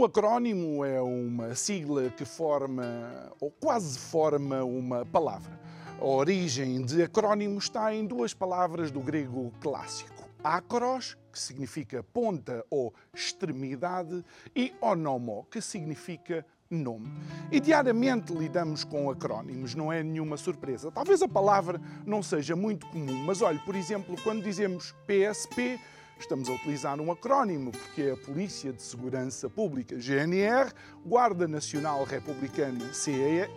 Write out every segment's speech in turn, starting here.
Um acrónimo é uma sigla que forma, ou quase forma, uma palavra. A origem de acrónimo está em duas palavras do grego clássico: akros, que significa ponta ou extremidade, e onomo, que significa nome. E diariamente lidamos com acrónimos, não é nenhuma surpresa. Talvez a palavra não seja muito comum, mas olhe, por exemplo, quando dizemos PSP, estamos a utilizar um acrónimo, porque é a Polícia de Segurança Pública, GNR, Guarda Nacional Republicana, CEE,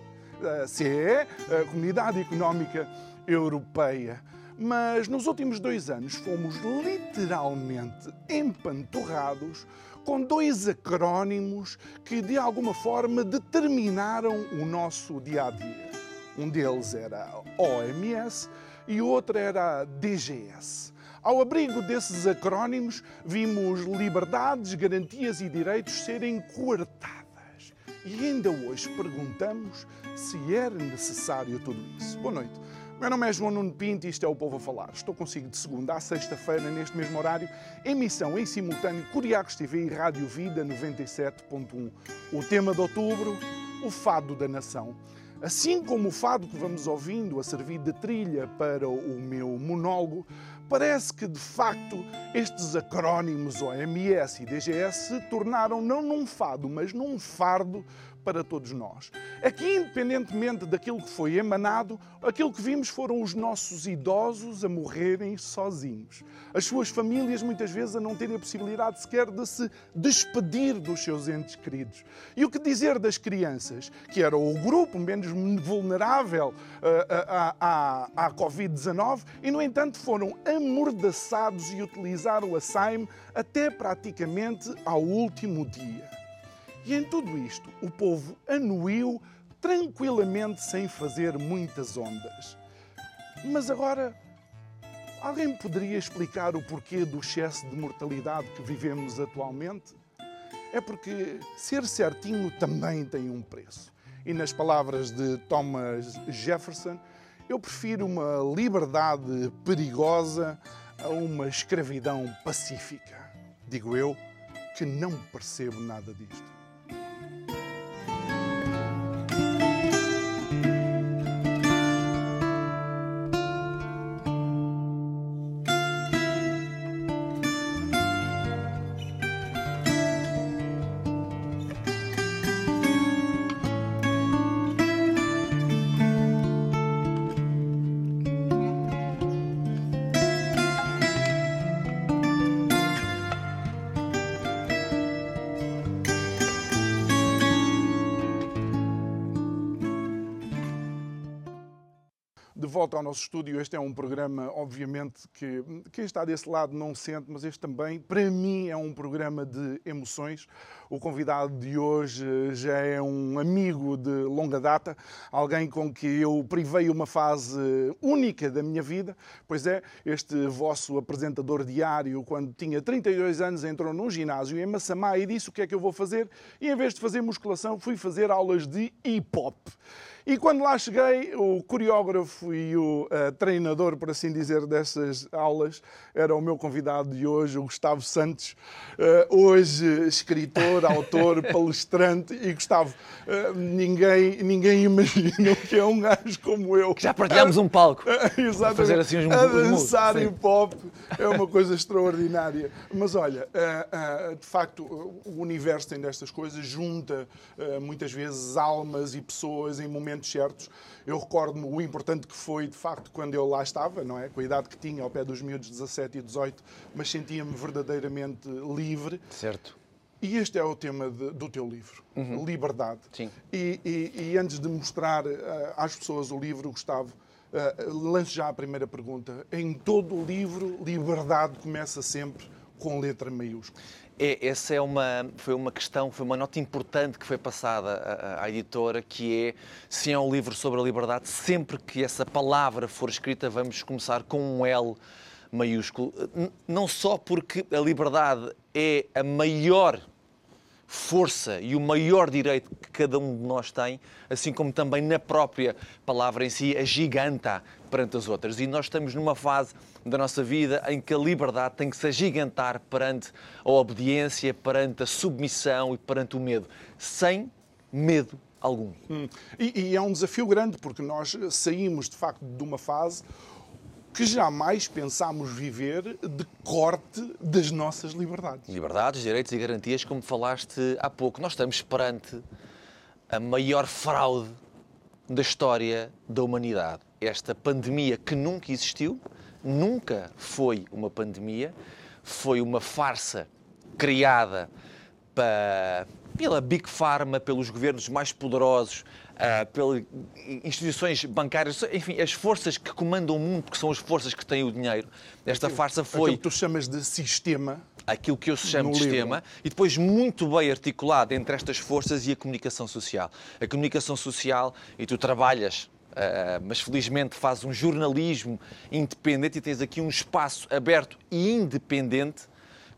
CEE Comunidade Económica Europeia. Mas nos últimos dois anos fomos literalmente empanturrados com dois acrónimos que de alguma forma determinaram o nosso dia a dia. Um deles era a OMS e o outro era a DGS. Ao abrigo desses acrónimos, vimos liberdades, garantias e direitos serem coartadas. E ainda hoje perguntamos se era necessário tudo isso. Boa noite. Meu nome é João Nuno Pinto e isto é o Povo a Falar. Estou consigo de segunda a sexta-feira, neste mesmo horário, emissão em simultâneo Curiacos TV e Rádio Vida 97.1. O tema de outubro, o fado da nação. Assim como o fado que vamos ouvindo a servir de trilha para o meu monólogo, parece que de facto estes acrónimos OMS e DGS se tornaram não num fado, mas num fardo para todos nós. Aqui, independentemente daquilo que foi emanado, aquilo que vimos foram os nossos idosos a morrerem sozinhos. As suas famílias, muitas vezes, a não terem a possibilidade sequer de se despedir dos seus entes queridos. E o que dizer das crianças, que era o grupo menos vulnerável à, à, à Covid-19 e, no entanto, foram amordaçados e utilizaram a SAIM até praticamente ao último dia. E em tudo isto, o povo anuiu tranquilamente sem fazer muitas ondas. Mas agora, alguém poderia explicar o porquê do excesso de mortalidade que vivemos atualmente? É porque ser certinho também tem um preço. E nas palavras de Thomas Jefferson, eu prefiro uma liberdade perigosa a uma escravidão pacífica. Digo eu que não percebo nada disto. Volta ao nosso estúdio. Este é um programa, obviamente, que quem está desse lado não sente, mas este também, para mim, é um programa de emoções. O convidado de hoje já é um amigo de longa data, alguém com que eu privei uma fase única da minha vida. Pois é, este vosso apresentador diário, quando tinha 32 anos, entrou num ginásio em Massamá e disse o que é que eu vou fazer. E em vez de fazer musculação, fui fazer aulas de hip hop. E quando lá cheguei, o coreógrafo e o uh, treinador, por assim dizer, dessas aulas era o meu convidado de hoje, o Gustavo Santos, uh, hoje escritor, autor, palestrante. E Gustavo, uh, ninguém, ninguém imagina que é um gajo como eu. Já partilhamos um palco. Exatamente. Fazer assim uns a dançar hip hop é uma coisa extraordinária. Mas olha, de facto, o universo tem destas coisas, junta muitas vezes almas e pessoas em momentos momentos certos. Eu recordo-me o importante que foi, de facto, quando eu lá estava, não é? Com a idade que tinha, ao pé dos miúdos 17 e 18, mas sentia-me verdadeiramente livre. Certo. E este é o tema de, do teu livro, uhum. Liberdade. Sim. E, e, e, antes de mostrar uh, às pessoas o livro, Gustavo, uh, lance já a primeira pergunta. Em todo o livro, liberdade começa sempre com letra maiúscula. É, essa é uma, foi uma questão, foi uma nota importante que foi passada à, à, editora, que é, se é um livro sobre a liberdade, sempre que essa palavra for escrita, vamos começar com um L maiúsculo. Não só porque a liberdade é a maior força e o maior direito que cada um de nós tem, assim como também na própria palavra em si, a giganta perante as outras. E nós estamos numa fase da nossa vida em que a liberdade tem que se agigantar perante a obediência, perante a submissão e perante o medo, sem medo algum. Hum. E, e é um desafio grande, porque nós saímos de facto de uma fase que jamais pensámos viver de corte das nossas liberdades. Liberdades, direitos e garantias, como falaste há pouco. Nós estamos perante a maior fraude da história da humanidade. Esta pandemia que nunca existiu, nunca foi uma pandemia, foi uma farsa criada para, pela Big Pharma, pelos governos mais poderosos, uh, pelas instituições bancárias, enfim, as forças que comandam o mundo, que são as forças que têm o dinheiro. Esta aquilo, farsa foi. Aquilo que tu chamas de sistema. Aquilo que eu chamo de sistema, livro. e depois muito bem articulado entre estas forças e a comunicação social. A comunicação social, e tu trabalhas Uh, mas felizmente fazes um jornalismo independente e tens aqui um espaço aberto e independente,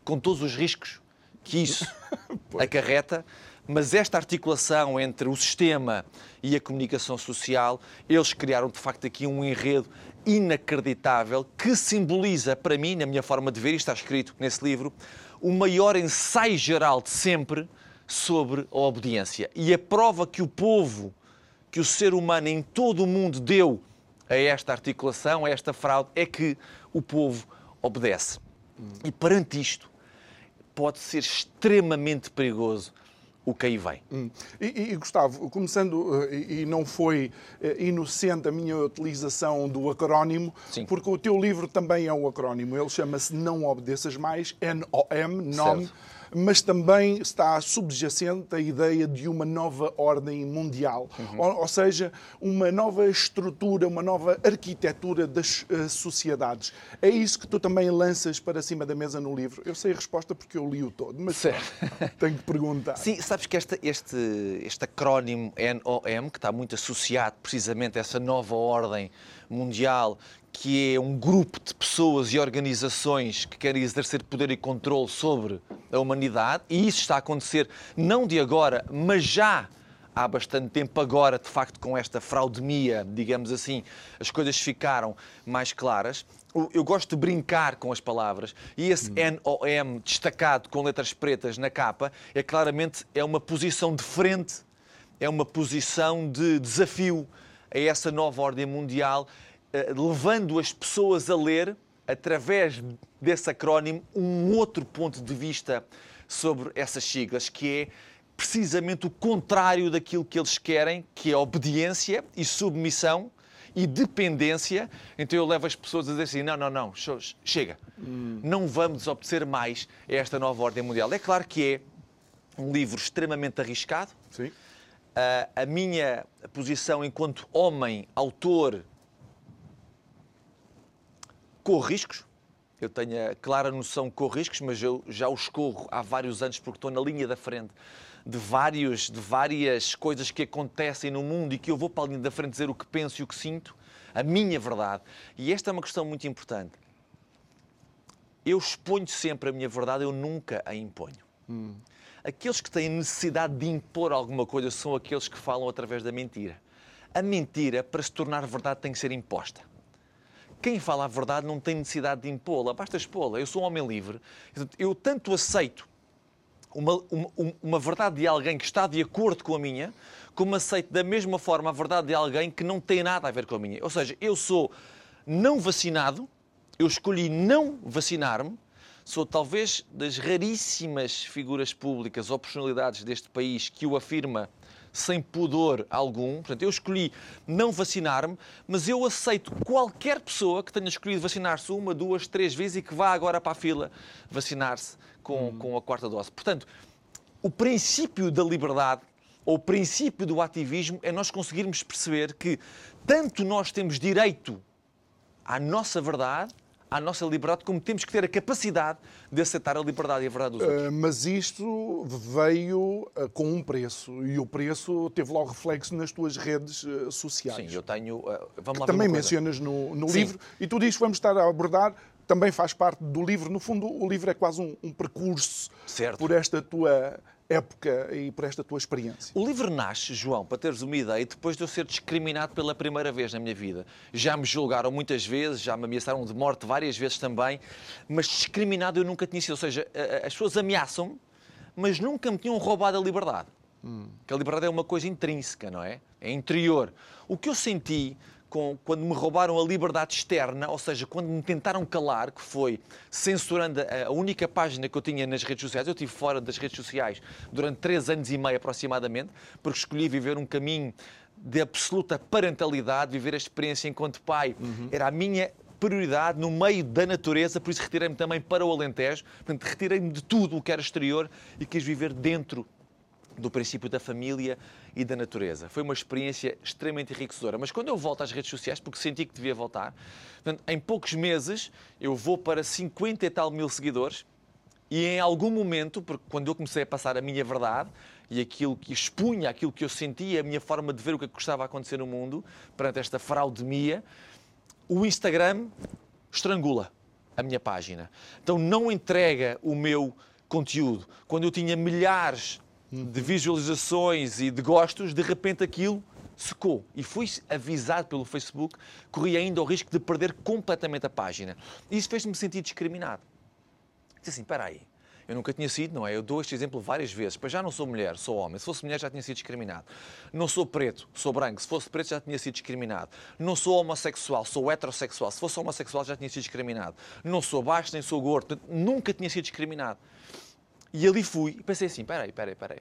com todos os riscos que isso acarreta, mas esta articulação entre o sistema e a comunicação social, eles criaram de facto aqui um enredo inacreditável que simboliza para mim, na minha forma de ver, e está escrito nesse livro, o maior ensaio geral de sempre sobre a obediência. E a prova que o povo, que o ser humano em todo o mundo deu a esta articulação, a esta fraude, é que o povo obedece. E perante isto, pode ser extremamente perigoso o que aí vem. Hum. E, e, Gustavo, começando, eh, e, não foi eh, inocente a minha utilização do acrónimo, Sim. porque o teu livro também é um acrónimo. Ele chama-se Não Obedeças Mais, N-O-M, NOM. Certo mas também está subjacente a ideia de uma nova ordem mundial, uhum. ou, ou, seja, uma nova estrutura, uma nova arquitetura das uh, sociedades. É isso que tu também lanças para cima da mesa no livro. Eu sei a resposta porque eu li o todo, mas tenho que perguntar. Sim, sabes que este, este, este acrónimo NOM, que está muito associado precisamente a essa nova ordem mundial que é um grupo de pessoas e organizações que querem exercer poder e controle sobre a humanidade, e isso está a acontecer não de agora, mas já há bastante tempo agora, de facto, com esta fraudemia, digamos assim, as coisas ficaram mais claras. Eu gosto de brincar com as palavras e esse NOM destacado com letras pretas na capa é claramente é uma posição de frente, é uma posição de desafio a essa nova ordem mundial levando as pessoas a ler, através desse acrónimo, um outro ponto de vista sobre essas siglas, que é precisamente o contrário daquilo que eles querem, que é obediência e submissão e dependência. Então eu levo as pessoas a dizer assim: não, não, não, chega, hum. não vamos desobedecer mais a esta nova ordem mundial. É claro que é um livro extremamente arriscado. Sim. Uh, a minha posição enquanto homem, autor, corro riscos. Eu tenho a clara noção que corro riscos, mas eu já os corro há vários anos porque estou na linha da frente de, vários, de várias coisas que acontecem no mundo e que eu vou para a linha da frente dizer o que penso e o que sinto, a minha verdade. E esta é uma questão muito importante. Eu exponho sempre a minha verdade, eu nunca a imponho. Hum. Aqueles que têm necessidade de impor alguma coisa são aqueles que falam através da mentira. A mentira, para se tornar verdade, tem que ser imposta. Quem fala a verdade não tem necessidade de impô-la, basta expô-la. Eu sou um homem livre. Eu tanto aceito uma, uma, uma, verdade de alguém que está de acordo com a minha, como aceito da mesma forma a verdade de alguém que não tem nada a ver com a minha. Ou seja, eu sou não vacinado, eu escolhi não vacinar-me, sou talvez das raríssimas figuras públicas ou personalidades deste país que o afirma sem pudor algum. Portanto, eu escolhi não vacinar-me, mas eu aceito qualquer pessoa que tenha escolhido vacinar-se uma, duas, três vezes e que vá agora para a fila vacinar-se com, hum. com a quarta dose. Portanto, o princípio da liberdade ou o princípio do ativismo é nós conseguirmos perceber que tanto nós temos direito à nossa verdade, à nossa liberdade, como temos que ter a capacidade de aceitar a liberdade e a verdade dos outros. Uh, mas isto veio uh, com um preço e o preço teve logo reflexo nas tuas redes uh, sociais. Sim, eu tenho. vamos lá também mencionas no, no livro e tu dizes que vamos estar a abordar. Também faz parte do livro. No fundo, o livro é quase um, um percurso certo. por esta tua época e por esta tua experiência? O livro nasce, João, para teres uma ideia, depois de eu ser discriminado pela primeira vez na minha vida. Já me julgaram muitas vezes, já me ameaçaram de morte várias vezes também, mas discriminado eu nunca tinha sido. Ou seja, as pessoas ameaçam-me, mas nunca me tinham roubado a liberdade. Hum. Que a liberdade é uma coisa intrínseca, não é? É interior. O que eu senti com, quando me roubaram a liberdade externa, ou seja, quando me tentaram calar, que foi censurando a, única página que eu tinha nas redes sociais. Eu estive fora das redes sociais durante três anos e meio aproximadamente, porque escolhi viver um caminho de absoluta parentalidade, viver a experiência enquanto pai. Uhum. Era a minha prioridade no meio da natureza, por isso retirei-me também para o Alentejo. Portanto, retirei-me de tudo o que era exterior e quis viver dentro do princípio da família e da natureza. Foi uma experiência extremamente enriquecedora. Mas quando eu volto às redes sociais, porque senti que devia voltar, em poucos meses eu vou para 50 e tal mil seguidores e em algum momento, porque quando eu comecei a passar a minha verdade e aquilo que expunha, aquilo que eu sentia, a minha forma de ver o que, é estava a acontecer no mundo, perante esta fraudemia, o Instagram estrangula a minha página. Então não entrega o meu conteúdo. Quando eu tinha milhares de visualizações e de gostos, de repente aquilo secou. E fui avisado pelo Facebook, corri ainda o risco de perder completamente a página. E isso fez-me sentir discriminado. Disse assim, espera aí, eu nunca tinha sido, não é? Eu dou este exemplo várias vezes. Pois já não sou mulher, sou homem. Se fosse mulher já tinha sido discriminado. Não sou preto, sou branco. Se fosse preto já tinha sido discriminado. Não sou homossexual, sou heterossexual. Se fosse homossexual já tinha sido discriminado. Não sou baixo nem sou gordo. Nunca tinha sido discriminado. E ali fui e pensei assim: peraí, peraí, peraí.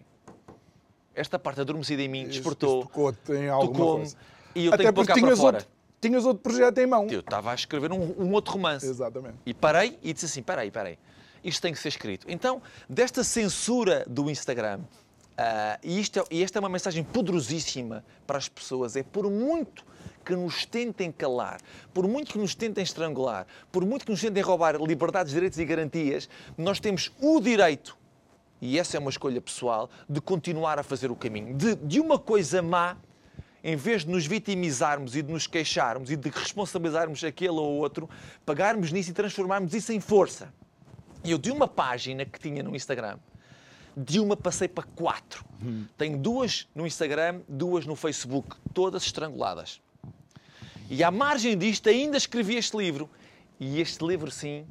Esta parte adormecida em mim despertou. Tocou-te em alguma tocou coisa. E eu Até tenho que pôr cá fora. Outro, tinhas outro projeto em mão. Eu estava a escrever um, um outro romance. Exatamente. E parei e disse assim: peraí, peraí. Isto tem que ser escrito. Então, desta censura do Instagram, uh, e, isto é, e esta é uma mensagem poderosíssima para as pessoas, é por muito que nos tentem calar, por muito que nos tentem estrangular, por muito que nos tentem roubar liberdades, direitos e garantias, nós temos o direito e essa é uma escolha pessoal, de continuar a fazer o caminho. De, de uma coisa má, em vez de nos vitimizarmos e de nos queixarmos e de responsabilizarmos aquele ou outro, pagarmos nisso e transformarmos isso em força. Eu de uma página que tinha no Instagram, de uma passei para quatro. Hum. Tenho duas no Instagram, duas no Facebook, todas estranguladas. E à margem disto ainda escrevi este livro. E este livro, sim,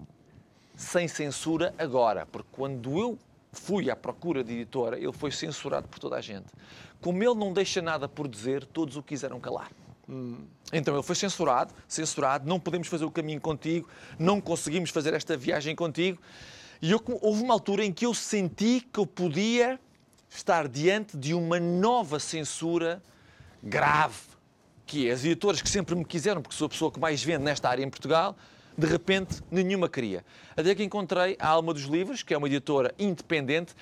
sem censura agora. Porque quando eu fui à procura de editora, ele foi censurado por toda a gente. Como ele não deixa nada por dizer, todos o quiseram calar. Hum. Então ele foi censurado, censurado, não podemos fazer o caminho contigo, não conseguimos fazer esta viagem contigo. E eu, houve uma altura em que eu senti que eu podia estar diante de uma nova censura grave, que é as editoras que sempre me quiseram, porque sou a pessoa que mais vende nesta área em Portugal, de repente nenhuma queria. Até que encontrei a Alma dos Livros, que é uma editora independente.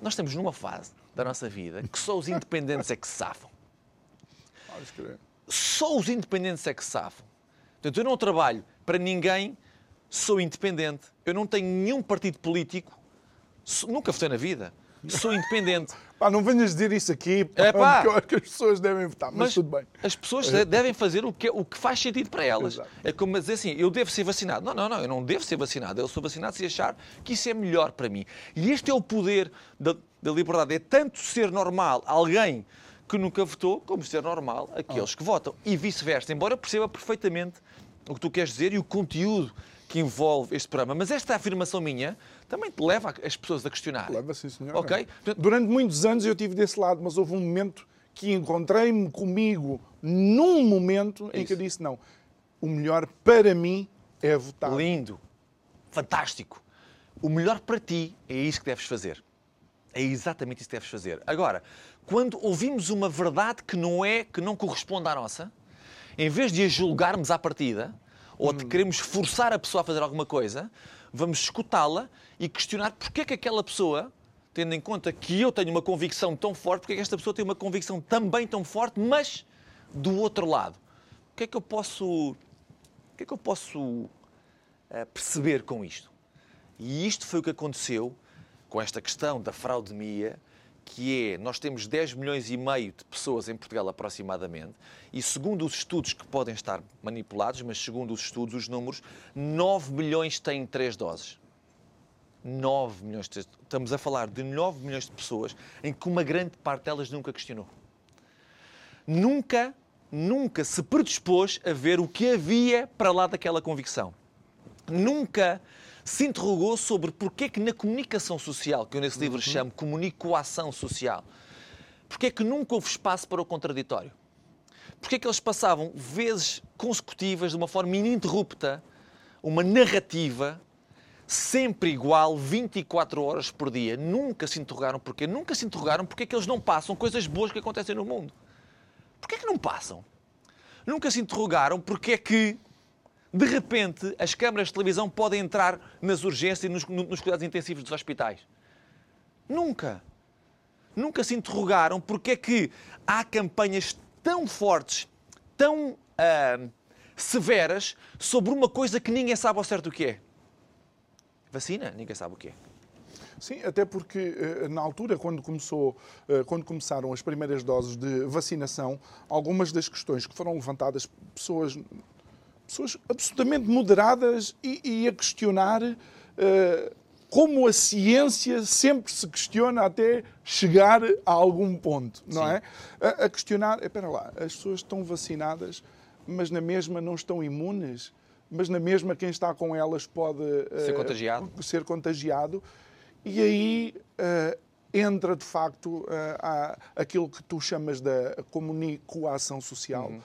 Nós estamos numa fase da nossa vida que só os independentes é que safam. Só os independentes é que safam. Portanto, eu não trabalho para ninguém, sou independente. Eu não tenho nenhum partido político, nunca votei na vida sou independente. Pá, não venhas dizer isso aqui, é, pá. porque eu acho que as pessoas devem votar, mas, mas tudo bem. As pessoas devem fazer o que, o que faz sentido para elas. Exato. É como dizer assim, eu devo ser vacinado. Não, não, não, eu não devo ser vacinado. Eu sou vacinado se achar que isso é melhor para mim. E este é o poder da, da liberdade. É tanto ser normal alguém que nunca votou, como ser normal aqueles oh. que votam. E vice-versa. Embora perceba perfeitamente o que tu queres dizer e o conteúdo que envolve este programa. Mas esta afirmação minha também te leva as pessoas a questionar. Leva, sim, senhor. Ok? Durante muitos anos eu tive desse lado, mas houve um momento que encontrei-me comigo num momento em que eu disse: não, o melhor para mim é votar. Lindo, fantástico. O melhor para ti é isso que deves fazer. É exatamente isso que deves fazer. Agora, quando ouvimos uma verdade que não é, que não corresponde à nossa, em vez de a julgarmos à partida, ou de queremos forçar a pessoa a fazer alguma coisa, vamos escutá-la e questionar porque é que aquela pessoa, tendo em conta que eu tenho uma convicção tão forte, porque é que esta pessoa tem uma convicção também tão forte, mas do outro lado. O que é que eu posso. O que é que eu posso perceber com isto. E isto foi o que aconteceu com esta questão da fraudemia, que é, nós temos 10 milhões e meio de pessoas em Portugal aproximadamente, e segundo os estudos que podem estar manipulados, mas segundo os estudos, os números, 9 milhões têm três doses. 9 milhões de... Estamos a falar de 9 milhões de pessoas em que uma grande parte delas nunca questionou. Nunca, nunca se predispôs a ver o que havia para lá daquela convicção. Nunca se interrogou sobre porque é que na comunicação social, que eu nesse livro uhum. chamo comunicação social, porque é que nunca houve espaço para o contraditório? Porque é que eles passavam vezes consecutivas, de uma forma ininterrupta, uma narrativa sempre igual, 24 horas por dia. Nunca se interrogaram porquê. Nunca se interrogaram porque é que eles não passam coisas boas que acontecem no mundo. Porquê é que não passam? Nunca se interrogaram porque é que, de repente, as câmaras de televisão podem entrar nas urgências e nos, nos cuidados intensivos dos hospitais. Nunca. Nunca se interrogaram porque é que há campanhas tão fortes, tão uh, severas, sobre uma coisa que ninguém sabe ao certo o que é. Vacina, ninguém sabe o que é. Sim, até porque eh, na altura, quando, começou, eh, quando começaram as primeiras doses de vacinação, algumas das questões que foram levantadas, pessoas, pessoas absolutamente moderadas e, e a questionar uh, como a ciência sempre se questiona até chegar a algum ponto, não Sim. é? A, a questionar, espera lá, as pessoas estão vacinadas, mas na mesma não estão imunes? mas na mesma quem está com elas pode ser uh, contagiado. Ser contagiado. E aí uh, entra de facto uh, aquilo que tu chamas da comunicação social. Uhum.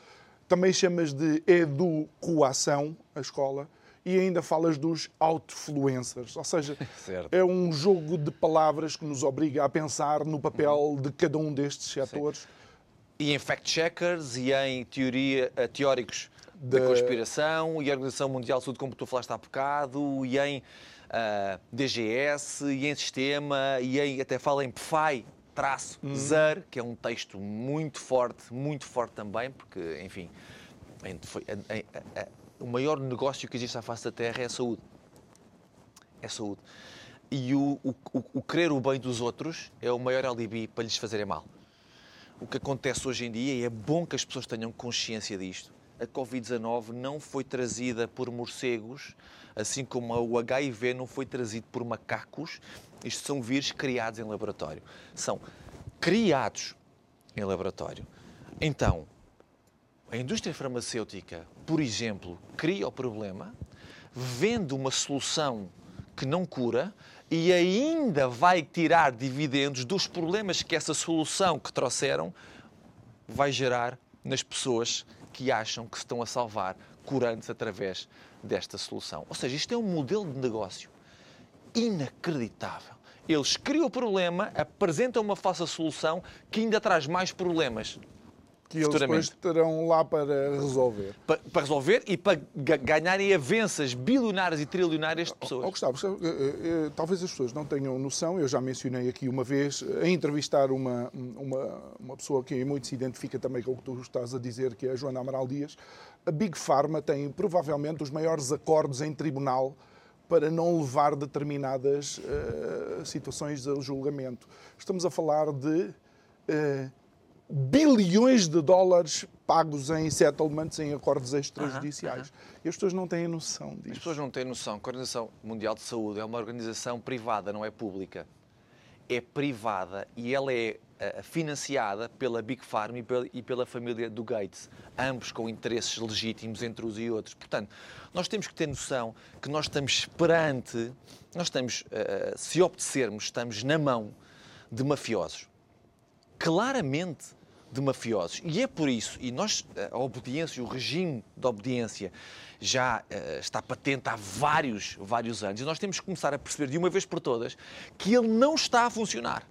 Também chamas de educação, a escola, e ainda falas dos outfluencers. Ou seja, certo. é um jogo de palavras que nos obriga a pensar no papel uhum. de cada um destes setores. Sim. E em fact-checkers e em teoria, teóricos da conspiração e a Organização Mundial de Saúde, como tu falaste há bocado, e em uh, ah, DGS, e em sistema, e em, até fala em PFAI, traço, uhum. ZER, que é um texto muito forte, muito forte também, porque, enfim, foi, a, a, a, o maior negócio que existe à face da Terra é a saúde. É a saúde. E o, o, o, o querer o bem dos outros é o maior alibi para lhes fazerem mal. O que acontece hoje em dia, e é bom que as pessoas tenham consciência disto, a Covid-19 não foi trazida por morcegos, assim como o HIV não foi trazido por macacos. Isto são vírus criados em laboratório. São criados em laboratório. Então, a indústria farmacêutica, por exemplo, cria o problema, vende uma solução que não cura e ainda vai tirar dividendos dos problemas que essa solução que trouxeram vai gerar nas pessoas que acham que se estão a salvar curando-se através desta solução. Ou seja, isto é um modelo de negócio inacreditável. Eles criam o problema, apresentam uma falsa solução que ainda traz mais problemas que eles depois terão lá para resolver. Para, para resolver e para ganharem avanças bilionárias e trilionárias de pessoas. Oh, Gustavo, eh, eh, talvez as pessoas não tenham noção, eu já mencionei aqui uma vez, a entrevistar uma, uma, uma pessoa que muito se identifica também com o que tu estás a dizer, que é a Joana Amaral Dias. A Big Pharma tem provavelmente os maiores acordos em tribunal para não levar determinadas uh, situações a julgamento. Estamos a falar de uh, bilhões de dólares pagos em settlements, em acordos extrajudiciais. Uh -huh, uh -huh. E as pessoas não têm noção disso. As pessoas não têm noção a Organização Mundial de Saúde é uma organização privada, não é pública. É privada e ela é uh, financiada pela Big Pharma e pela, e pela família do Gates, ambos com interesses legítimos entre uns e outros. Portanto, nós temos que ter noção que nós estamos perante, nós estamos, uh, se obedecermos, estamos na mão de mafiosos. Claramente de mafiosos. E é por isso, e nós, a obediência, o regime de obediência já uh, está patente há vários, vários anos, e nós temos que começar a perceber de uma vez por todas que ele não está a funcionar.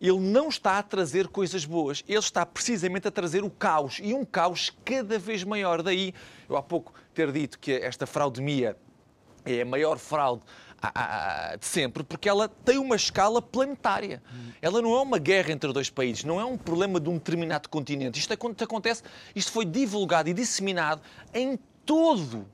Ele não está a trazer coisas boas, ele está precisamente a trazer o caos, e um caos cada vez maior. Daí, eu há pouco ter dito que esta fraudemia é a maior fraude de sempre, porque ela tem uma escala planetária. Ela não é uma guerra entre dois países, não é um problema de um determinado continente. Isto acontece, isto foi divulgado e disseminado em todo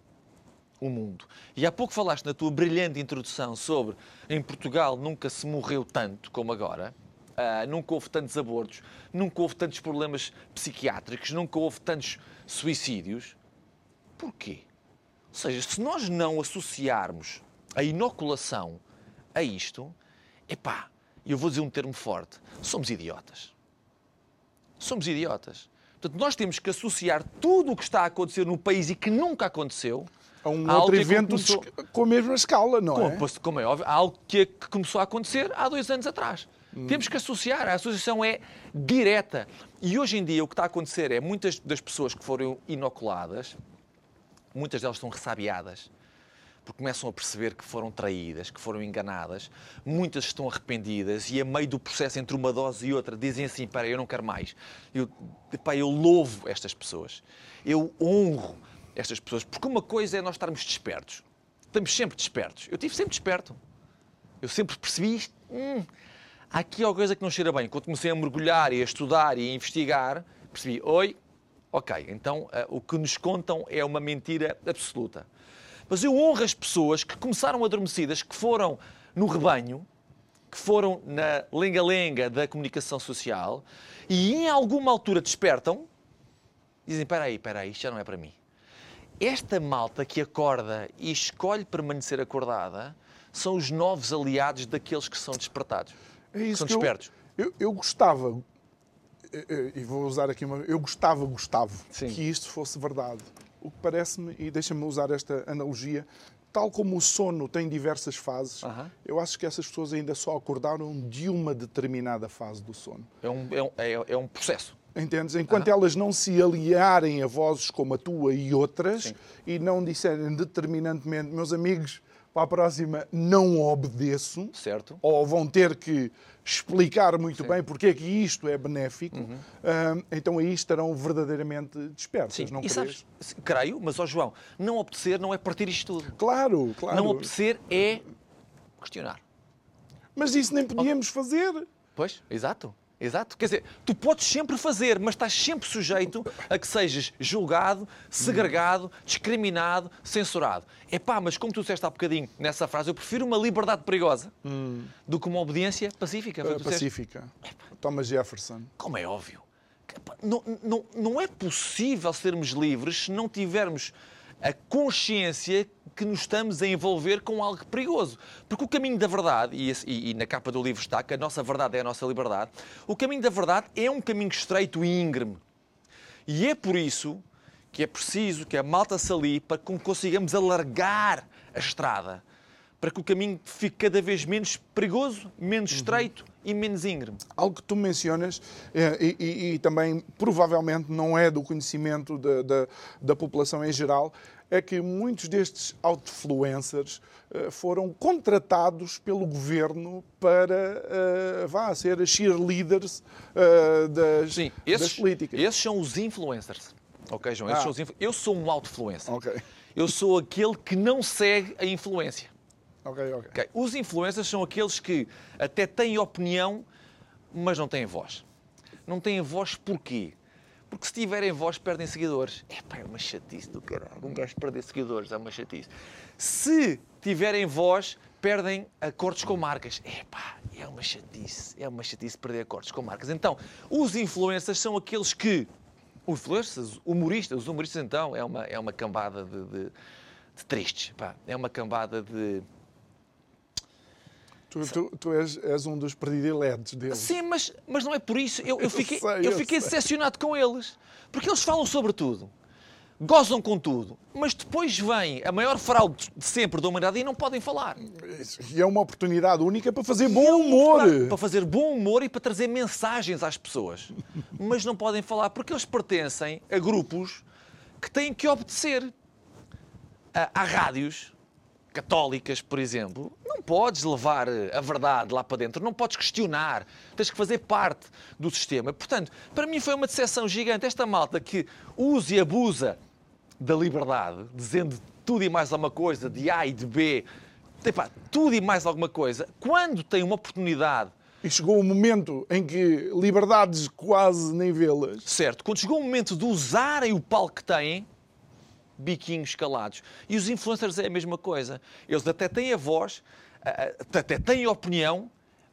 o mundo. E há pouco falaste na tua brilhante introdução sobre em Portugal nunca se morreu tanto como agora. Uh, nunca houve tantos abortos, nunca houve tantos problemas psiquiátricos, nunca houve tantos suicídios. Porquê? Ou seja, se nós não associarmos a inoculação a isto, epá, eu vou dizer um termo forte, somos idiotas. Somos idiotas. Portanto, nós temos que associar tudo o que está a acontecer no país e que nunca aconteceu a um a outro evento começou... com a mesma escala, não como, é? Como é óbvio, algo que, que começou a acontecer há dois anos atrás. Hum. Temos que associar, a associação é direta. E hoje em dia o que está a acontecer é muitas das pessoas que foram inoculadas, muitas delas estão ressabiadas, porque começam a perceber que foram traídas, que foram enganadas, muitas estão arrependidas e a meio do processo entre uma dose e outra dizem assim, para eu não quero mais. Eu, pá, eu louvo estas pessoas, eu honro estas pessoas, porque uma coisa é nós estarmos despertos, estamos sempre despertos, eu estive sempre desperto, eu sempre percebi isto, hum, há aqui alguma coisa que não cheira bem. Quando comecei a mergulhar e a estudar e a investigar, percebi, oi, ok, então uh, o que nos contam é uma mentira absoluta. Mas eu honro as pessoas que começaram adormecidas, que foram no rebanho, que foram na lenga-lenga da comunicação social e em alguma altura despertam dizem: espera aí, espera aí, isto já não é para mim. Esta malta que acorda e escolhe permanecer acordada são os novos aliados daqueles que são despertados. É isso são despertos. Eu, eu, eu, gostava, e vou usar aqui uma. Eu gostava, Gustavo, Sim. que isto fosse verdade o que parece-me, e deixa-me usar esta analogia, tal como o sono tem diversas fases, eu acho que essas pessoas ainda só acordaram de uma determinada fase do sono. É um, é um, é, é um processo. Entendes? Enquanto elas não se aliarem a vozes como a tua e outras Sim. e não disserem determinantemente, meus amigos, para a próxima não obedeço. Certo. Ou vão ter que explicar muito Sim. bem porque é que isto é benéfico. Uhum. Uh, então aí estarão verdadeiramente despertos. Sim. Não e sabes, creio, mas ó João, não obedecer não é partir isto tudo. Claro, claro. Não obedecer é questionar. Mas isso nem podíamos fazer. Pois, exato. Exato. Quer dizer, tu podes sempre fazer, mas estás sempre sujeito a que sejas julgado, segregado, discriminado, censurado. É pá, mas como tu disseste há bocadinho nessa frase, eu prefiro uma liberdade perigosa hum. do que uma obediência pacífica. Pacífica. Thomas Jefferson. Como é óbvio. Não, não, não é possível sermos livres se não tivermos a consciência que nos estamos a envolver com algo perigoso. Porque o caminho da verdade, e, e, e, na capa do livro está que a nossa verdade é a nossa liberdade, o caminho da verdade é um caminho estreito e íngreme. E é por isso que é preciso que a malta se ali para que consigamos alargar a estrada, para que o caminho fique cada vez menos perigoso, menos uhum. estreito e menos íngreme. Algo que tu mencionas eh, e, e, e, também provavelmente não é do conhecimento da, da, da população em geral, é que muitos destes outfluencers uh, foram contratados pelo governo para uh, vá ser cheerleaders uh, das, Sim, esses, das políticas. Esses são os influencers. Ok, João? Ah. Influ... Eu sou um outfluencer. Okay. Eu sou aquele que não segue a influência. Okay, okay. okay. Os influencers são aqueles que até têm opinião, mas não têm voz. Não têm voz porquê? Porque se tiverem voz, perdem seguidores. É pá, é uma chatice do caralho. Um gajo perder seguidores é uma chatice. Se tiverem voz, perdem acordos com marcas. É pá, é uma chatice. É uma chatice perder acordos com marcas. Então, os influencers são aqueles que. Influencers, humoristas. Os humoristas, então, é uma, é uma cambada de, de, de tristes. Pá. É uma cambada de Tu, tu, tu és, és, um dos prediletos deles. Sim, mas, mas não é por isso. Eu, eu fiquei, eu, sei, eu fiquei decepcionado com eles. Porque eles falam sobre tudo. Gozam com tudo, mas depois vem a maior fraude de sempre da humanidade e não podem falar. E é uma oportunidade única para fazer bom é humor. Para fazer bom humor e para trazer mensagens às pessoas. mas não podem falar porque eles pertencem a grupos que têm que obedecer. Há rádios católicas, por exemplo, não podes levar a verdade lá para dentro, não podes questionar, tens que fazer parte do sistema. Portanto, para mim foi uma decepção gigante esta malta que usa e abusa da liberdade, dizendo tudo e mais alguma coisa, de A e de B, epá, tudo e mais alguma coisa, quando tem uma oportunidade e chegou o um momento em que liberdades quase nem vê-las. Certo, quando chegou o momento de usarem o palco que têm, biquinhos calados. E os influencers é a mesma coisa. Eles até têm a voz, até têm opinião,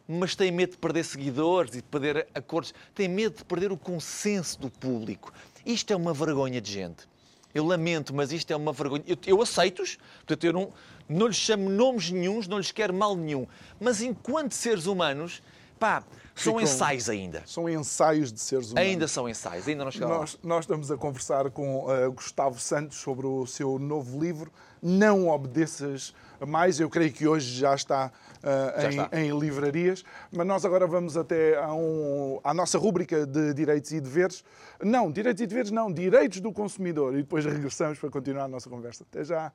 mas têm medo de perder seguidores e de perder acordos. Têm medo de perder o consenso do público. Isto é uma vergonha de gente. Eu lamento, mas isto é uma vergonha. Eu, eu aceito-os, portanto, eu não, não lhes chamo nomes nenhums, não lhes quero mal nenhum. Mas enquanto seres humanos, pá, são Ficam, ensaios ainda. São ensaios de seres humanos. Ainda são ensaios, ainda não chegaram nós, nós estamos a conversar com uh, Gustavo Santos sobre o seu novo livro, Não Obedeças Mais. Eu creio que hoje já está, uh, já em, está. em, livrarias. Mas nós agora vamos até a um, à nossa rúbrica de direitos e deveres. Não, direitos e deveres não, direitos do consumidor. E depois regressamos para continuar a nossa conversa. Até já.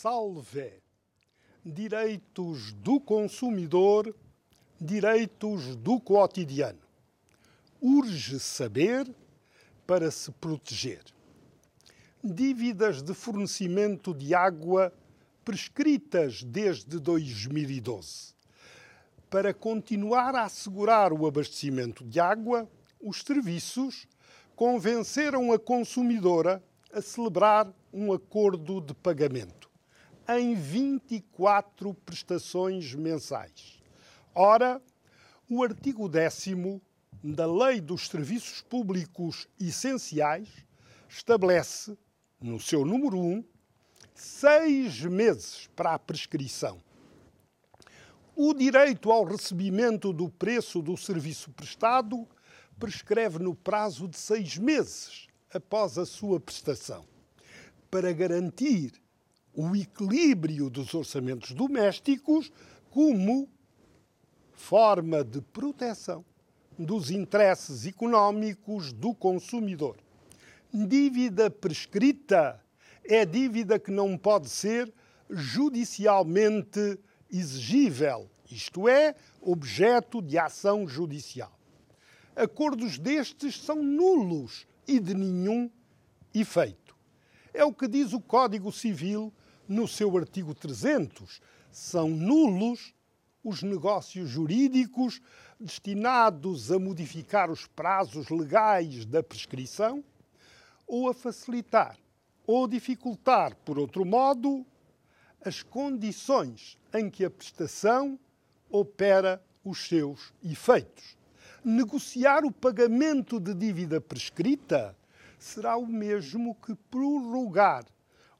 Salve! Direitos do consumidor, direitos do cotidiano. Urge saber para se proteger. Dívidas de fornecimento de água prescritas desde 2012. Para continuar a assegurar o abastecimento de água, os serviços convenceram a consumidora a celebrar um acordo de pagamento em 24 prestações mensais. Ora, o artigo 10 da Lei dos Serviços Públicos Essenciais estabelece, no seu número 1, seis meses para a prescrição. O direito ao recebimento do preço do serviço prestado prescreve no prazo de seis meses após a sua prestação. Para garantir o equilíbrio dos orçamentos domésticos como forma de proteção dos interesses económicos do consumidor. Dívida prescrita é dívida que não pode ser judicialmente exigível, isto é, objeto de ação judicial. Acordos destes são nulos e de nenhum efeito. É o que diz o Código Civil no seu artigo 300, são nulos os negócios jurídicos destinados a modificar os prazos legais da prescrição ou a facilitar ou dificultar, por outro modo, as condições em que a prestação opera os seus efeitos. Negociar o pagamento de dívida prescrita será o mesmo que prorrogar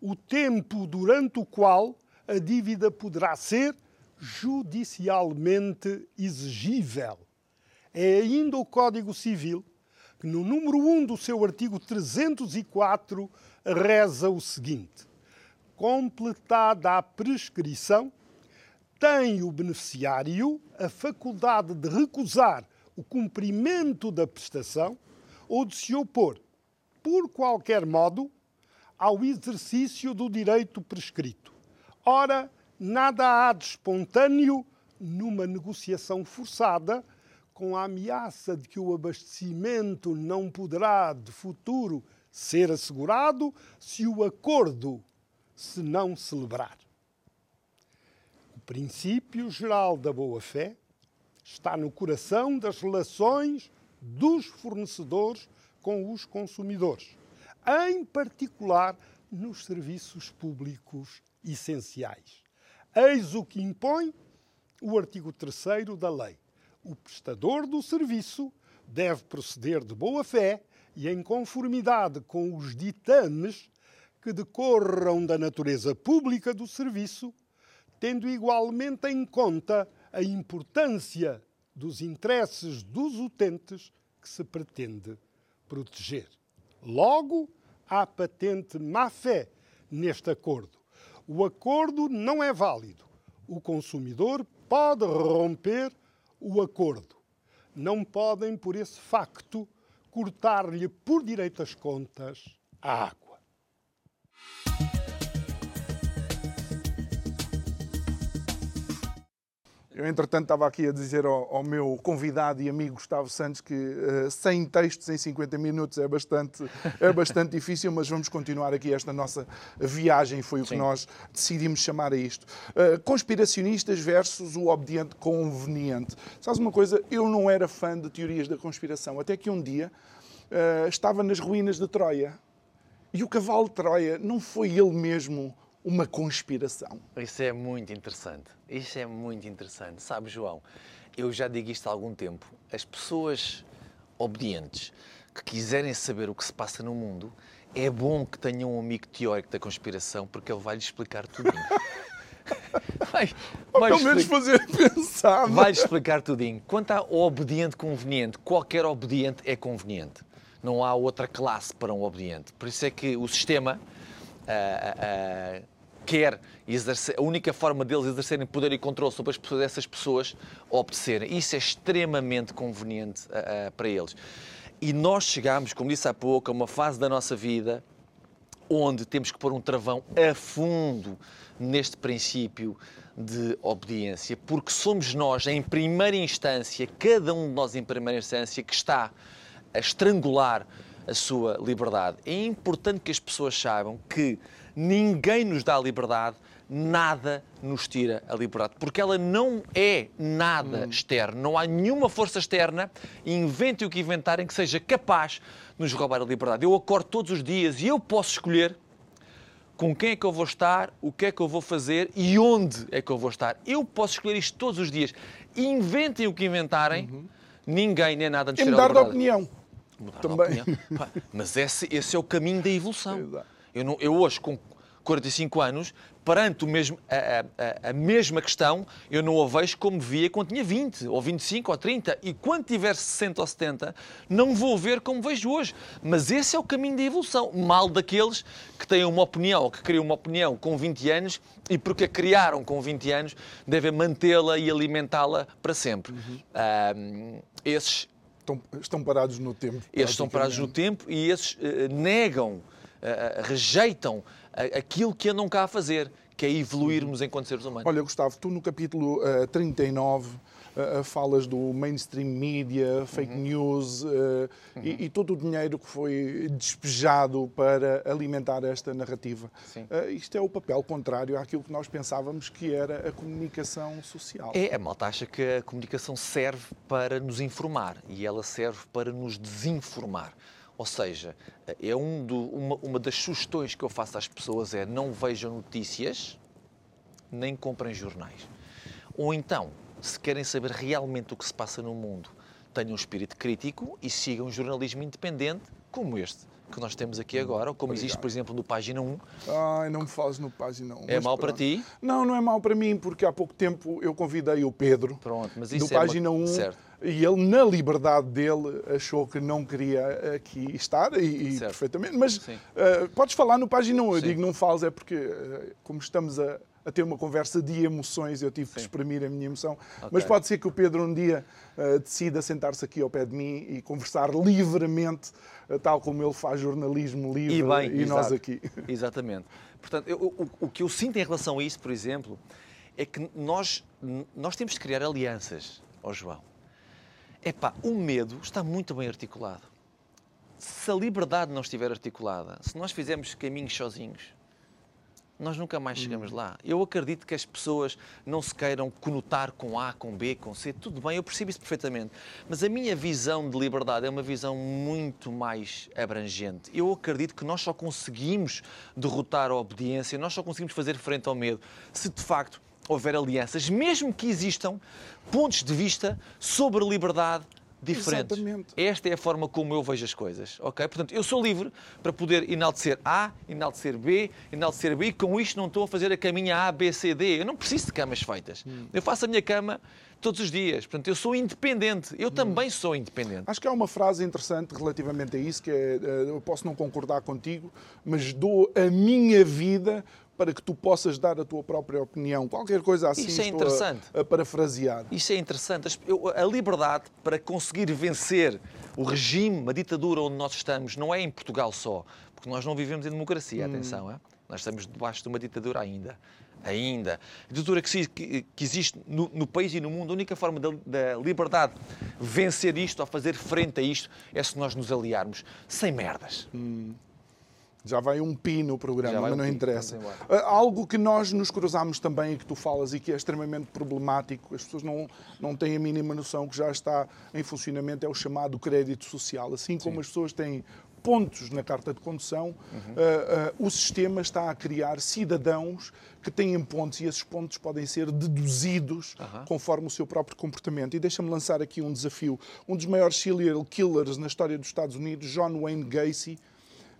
o tempo durante o qual a dívida poderá ser judicialmente exigível. É ainda o Código Civil que, no número 1 do seu artigo 304, reza o seguinte: completada a prescrição, tem o beneficiário a faculdade de recusar o cumprimento da prestação ou de se opor, por qualquer modo, ao exercício do direito prescrito. Ora, nada há de espontâneo numa negociação forçada, com a ameaça de que o abastecimento não poderá de futuro ser assegurado se o acordo se não celebrar. O princípio geral da boa-fé está no coração das relações dos fornecedores com os consumidores em particular nos serviços públicos essenciais. Eis o que impõe o artigo 3 da lei. O prestador do serviço deve proceder de boa fé e em conformidade com os ditames que decorram da natureza pública do serviço, tendo igualmente em conta a importância dos interesses dos utentes que se pretende proteger. Logo, há patente má-fé neste acordo. O acordo não é válido. O consumidor pode romper o acordo. Não podem, por esse facto, cortar-lhe por direito as contas a água. Eu, entretanto, estava aqui a dizer ao, ao meu convidado e amigo Gustavo Santos que uh, 100 textos em 50 minutos é bastante, é bastante difícil, mas vamos continuar aqui esta nossa viagem, foi o Sim. que nós decidimos chamar a isto. Uh, conspiracionistas versus o obediente conveniente. Sabes uma coisa? Eu não era fã de teorias da conspiração, até que um dia uh, estava nas ruínas de Troia e o cavalo de Troia não foi ele mesmo uma conspiração. Isso é muito interessante. Isso é muito interessante. Sabe, João, eu já digo isto há algum tempo. As pessoas obedientes que quiserem saber o que se passa no mundo, é bom que tenham um amigo teórico da conspiração, porque ele vai-lhe explicar tudinho. vai, vai pelo menos fazer pensar. Vai-lhe explicar tudinho. Quanto ao obediente conveniente, qualquer obediente é conveniente. Não há outra classe para um obediente. Por isso é que o sistema uh, uh, quer exercer, a única forma deles exercerem poder e controle sobre as pessoas, essas pessoas obedecerem. Isso é extremamente conveniente uh, para eles. E nós chegamos, como disse há pouco, a uma fase da nossa vida onde temos que pôr um travão a fundo neste princípio de obediência, porque somos nós, em primeira instância, cada um de nós em primeira instância, que está a estrangular a sua liberdade. É importante que as pessoas saibam que ninguém nos dá a liberdade, nada nos tira a liberdade, porque ela não é nada hum. externo, não há nenhuma força externa, inventem o que inventarem, que seja capaz de nos roubar a liberdade. Eu acordo todos os dias e eu posso escolher com quem é que eu vou estar, o que é que eu vou fazer e onde é que eu vou estar. Eu posso escolher isto todos os dias. Inventem o que inventarem, uhum. ninguém nem nada nos tira a liberdade. mudar de opinião. Mudar Também. Opinião. Mas esse, esse é o caminho da evolução. Exato. Eu, não, eu hoje, com 45 anos, perante o mesmo, a, a, a, mesma questão, eu não a vejo como via quando tinha 20, ou 25, ou 30. E quando tiver 60 ou 70, não vou ver como vejo hoje. Mas esse é o caminho da evolução. Mal daqueles que têm uma opinião, ou que criam uma opinião com 20 anos, e porque a criaram com 20 anos, devem mantê-la e alimentá-la para sempre. Uhum. Um, esses estão, estão parados no tempo. Esses estão parados no tempo e esses uh, negam uh, rejeitam aquilo que andam cá a fazer, que é evoluirmos enquanto seres humanos. Olha, Gustavo, tu no capítulo uh, 39 uh, falas do mainstream media, fake uhum. news uh, uhum. e, e, todo o dinheiro que foi despejado para alimentar esta narrativa. Uh, isto é o papel contrário àquilo que nós pensávamos que era a comunicação social. É, a malta acha que a comunicação serve para nos informar e ela serve para nos desinformar. Ou seja, é um do, uma, uma das sugestões que eu faço às pessoas é não vejam notícias, nem comprem jornais. Ou então, se querem saber realmente o que se passa no mundo, tenham um espírito crítico e sigam um jornalismo independente como este que nós temos aqui agora, ou como Obrigado. existe, por exemplo, no Página 1. Ai, não me fales no Página 1. É mau para ti? Não, não é mau para mim, porque há pouco tempo eu convidei o Pedro pronto, mas isso do é Página uma... 1 certo. e ele, na liberdade dele, achou que não queria aqui estar, e, e perfeitamente. Mas uh, podes falar no Página 1, eu Sim. digo não fales, é porque, uh, como estamos a a ter uma conversa de emoções, eu tive Sim. que exprimir a minha emoção. Okay. Mas pode ser que o Pedro um dia uh, decida sentar-se aqui ao pé de mim e conversar livremente, uh, tal como ele faz jornalismo livre e, bem, e nós aqui. Exatamente. Portanto, eu, o, o que eu sinto em relação a isso, por exemplo, é que nós, nós temos de criar alianças, ó João. Epá, o medo está muito bem articulado. Se a liberdade não estiver articulada, se nós fizermos caminhos sozinhos, nós nunca mais chegamos lá. Eu acredito que as pessoas não se queiram conotar com A, com B, com C, tudo bem, eu percebo isso perfeitamente. Mas a minha visão de liberdade é uma visão muito mais abrangente. Eu acredito que nós só conseguimos derrotar a obediência, nós só conseguimos fazer frente ao medo se de facto houver alianças, mesmo que existam pontos de vista sobre liberdade diferentes. Exatamente. Esta é a forma como eu vejo as coisas, ok? Portanto, eu sou livre para poder enaltecer A, enaltecer B, enaltecer B, e com isto não estou a fazer a caminha A, B, C, D. Eu não preciso de camas feitas. Hum. Eu faço a minha cama todos os dias. Portanto, eu sou independente. Eu hum. também sou independente. Acho que há uma frase interessante relativamente a isso, que é, eh, eu posso não concordar contigo, mas dou a minha vida para que tu possas dar a tua própria opinião. Qualquer coisa assim Isso é interessante. A, a parafrasear. Isso é interessante. A liberdade para conseguir vencer o regime, a ditadura onde nós estamos, não é em Portugal só, porque nós não vivemos em democracia, hum. atenção, é? Nós estamos debaixo de uma ditadura ainda. Ainda. A ditadura que, existe no, no, país e no mundo, a única forma da, da liberdade vencer isto, ou fazer frente a isto, é se nós nos aliarmos sem merdas. Hum. Já vai um pi no programa, mas um não pi, interessa. Ah, algo que nós nos cruzamos também e que tu falas e que é extremamente problemático, as pessoas não, não têm a mínima noção que já está em funcionamento, é o chamado crédito social. Assim como Sim. as pessoas têm pontos na carta de condução, uhum. uh, uh, o sistema está a criar cidadãos que têm pontos e esses pontos podem ser deduzidos uhum. conforme o seu próprio comportamento. E deixa-me lançar aqui um desafio. Um dos maiores serial killers na história dos Estados Unidos, John Wayne Gacy,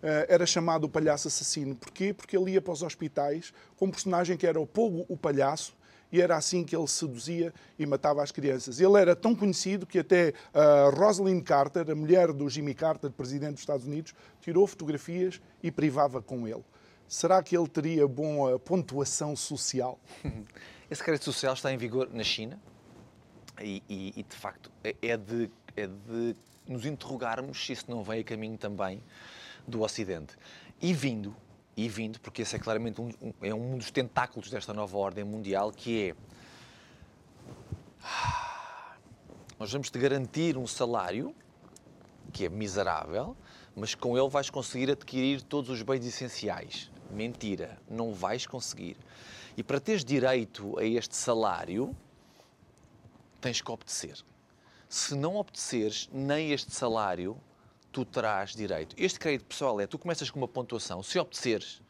era chamado o palhaço assassino. Porquê? Porque ele ia para os hospitais com um personagem que era o Pogo o Palhaço, e era assim que ele seduzia e matava as crianças. Ele era tão conhecido que até uh, Rosalind Carter, a mulher do Jimmy Carter, presidente dos Estados Unidos, tirou fotografias e privava com ele. Será que ele teria boa pontuação social? Esse crédito social está em vigor na China e, e, e de facto, é, é de, é de nos interrogarmos se isso não vem a caminho também do Ocidente. E vindo, e vindo, porque esse é claramente um, um, é um dos tentáculos desta nova ordem mundial, que é nós vamos te garantir um salário que é miserável, mas com ele vais conseguir adquirir todos os bens essenciais. Mentira, não vais conseguir. E para teres direito a este salário, tens que obedecer. Se não obedeceres nem este salário, tu terás direito. Este crédito pessoal é, tu começas com uma pontuação, se obedeceres,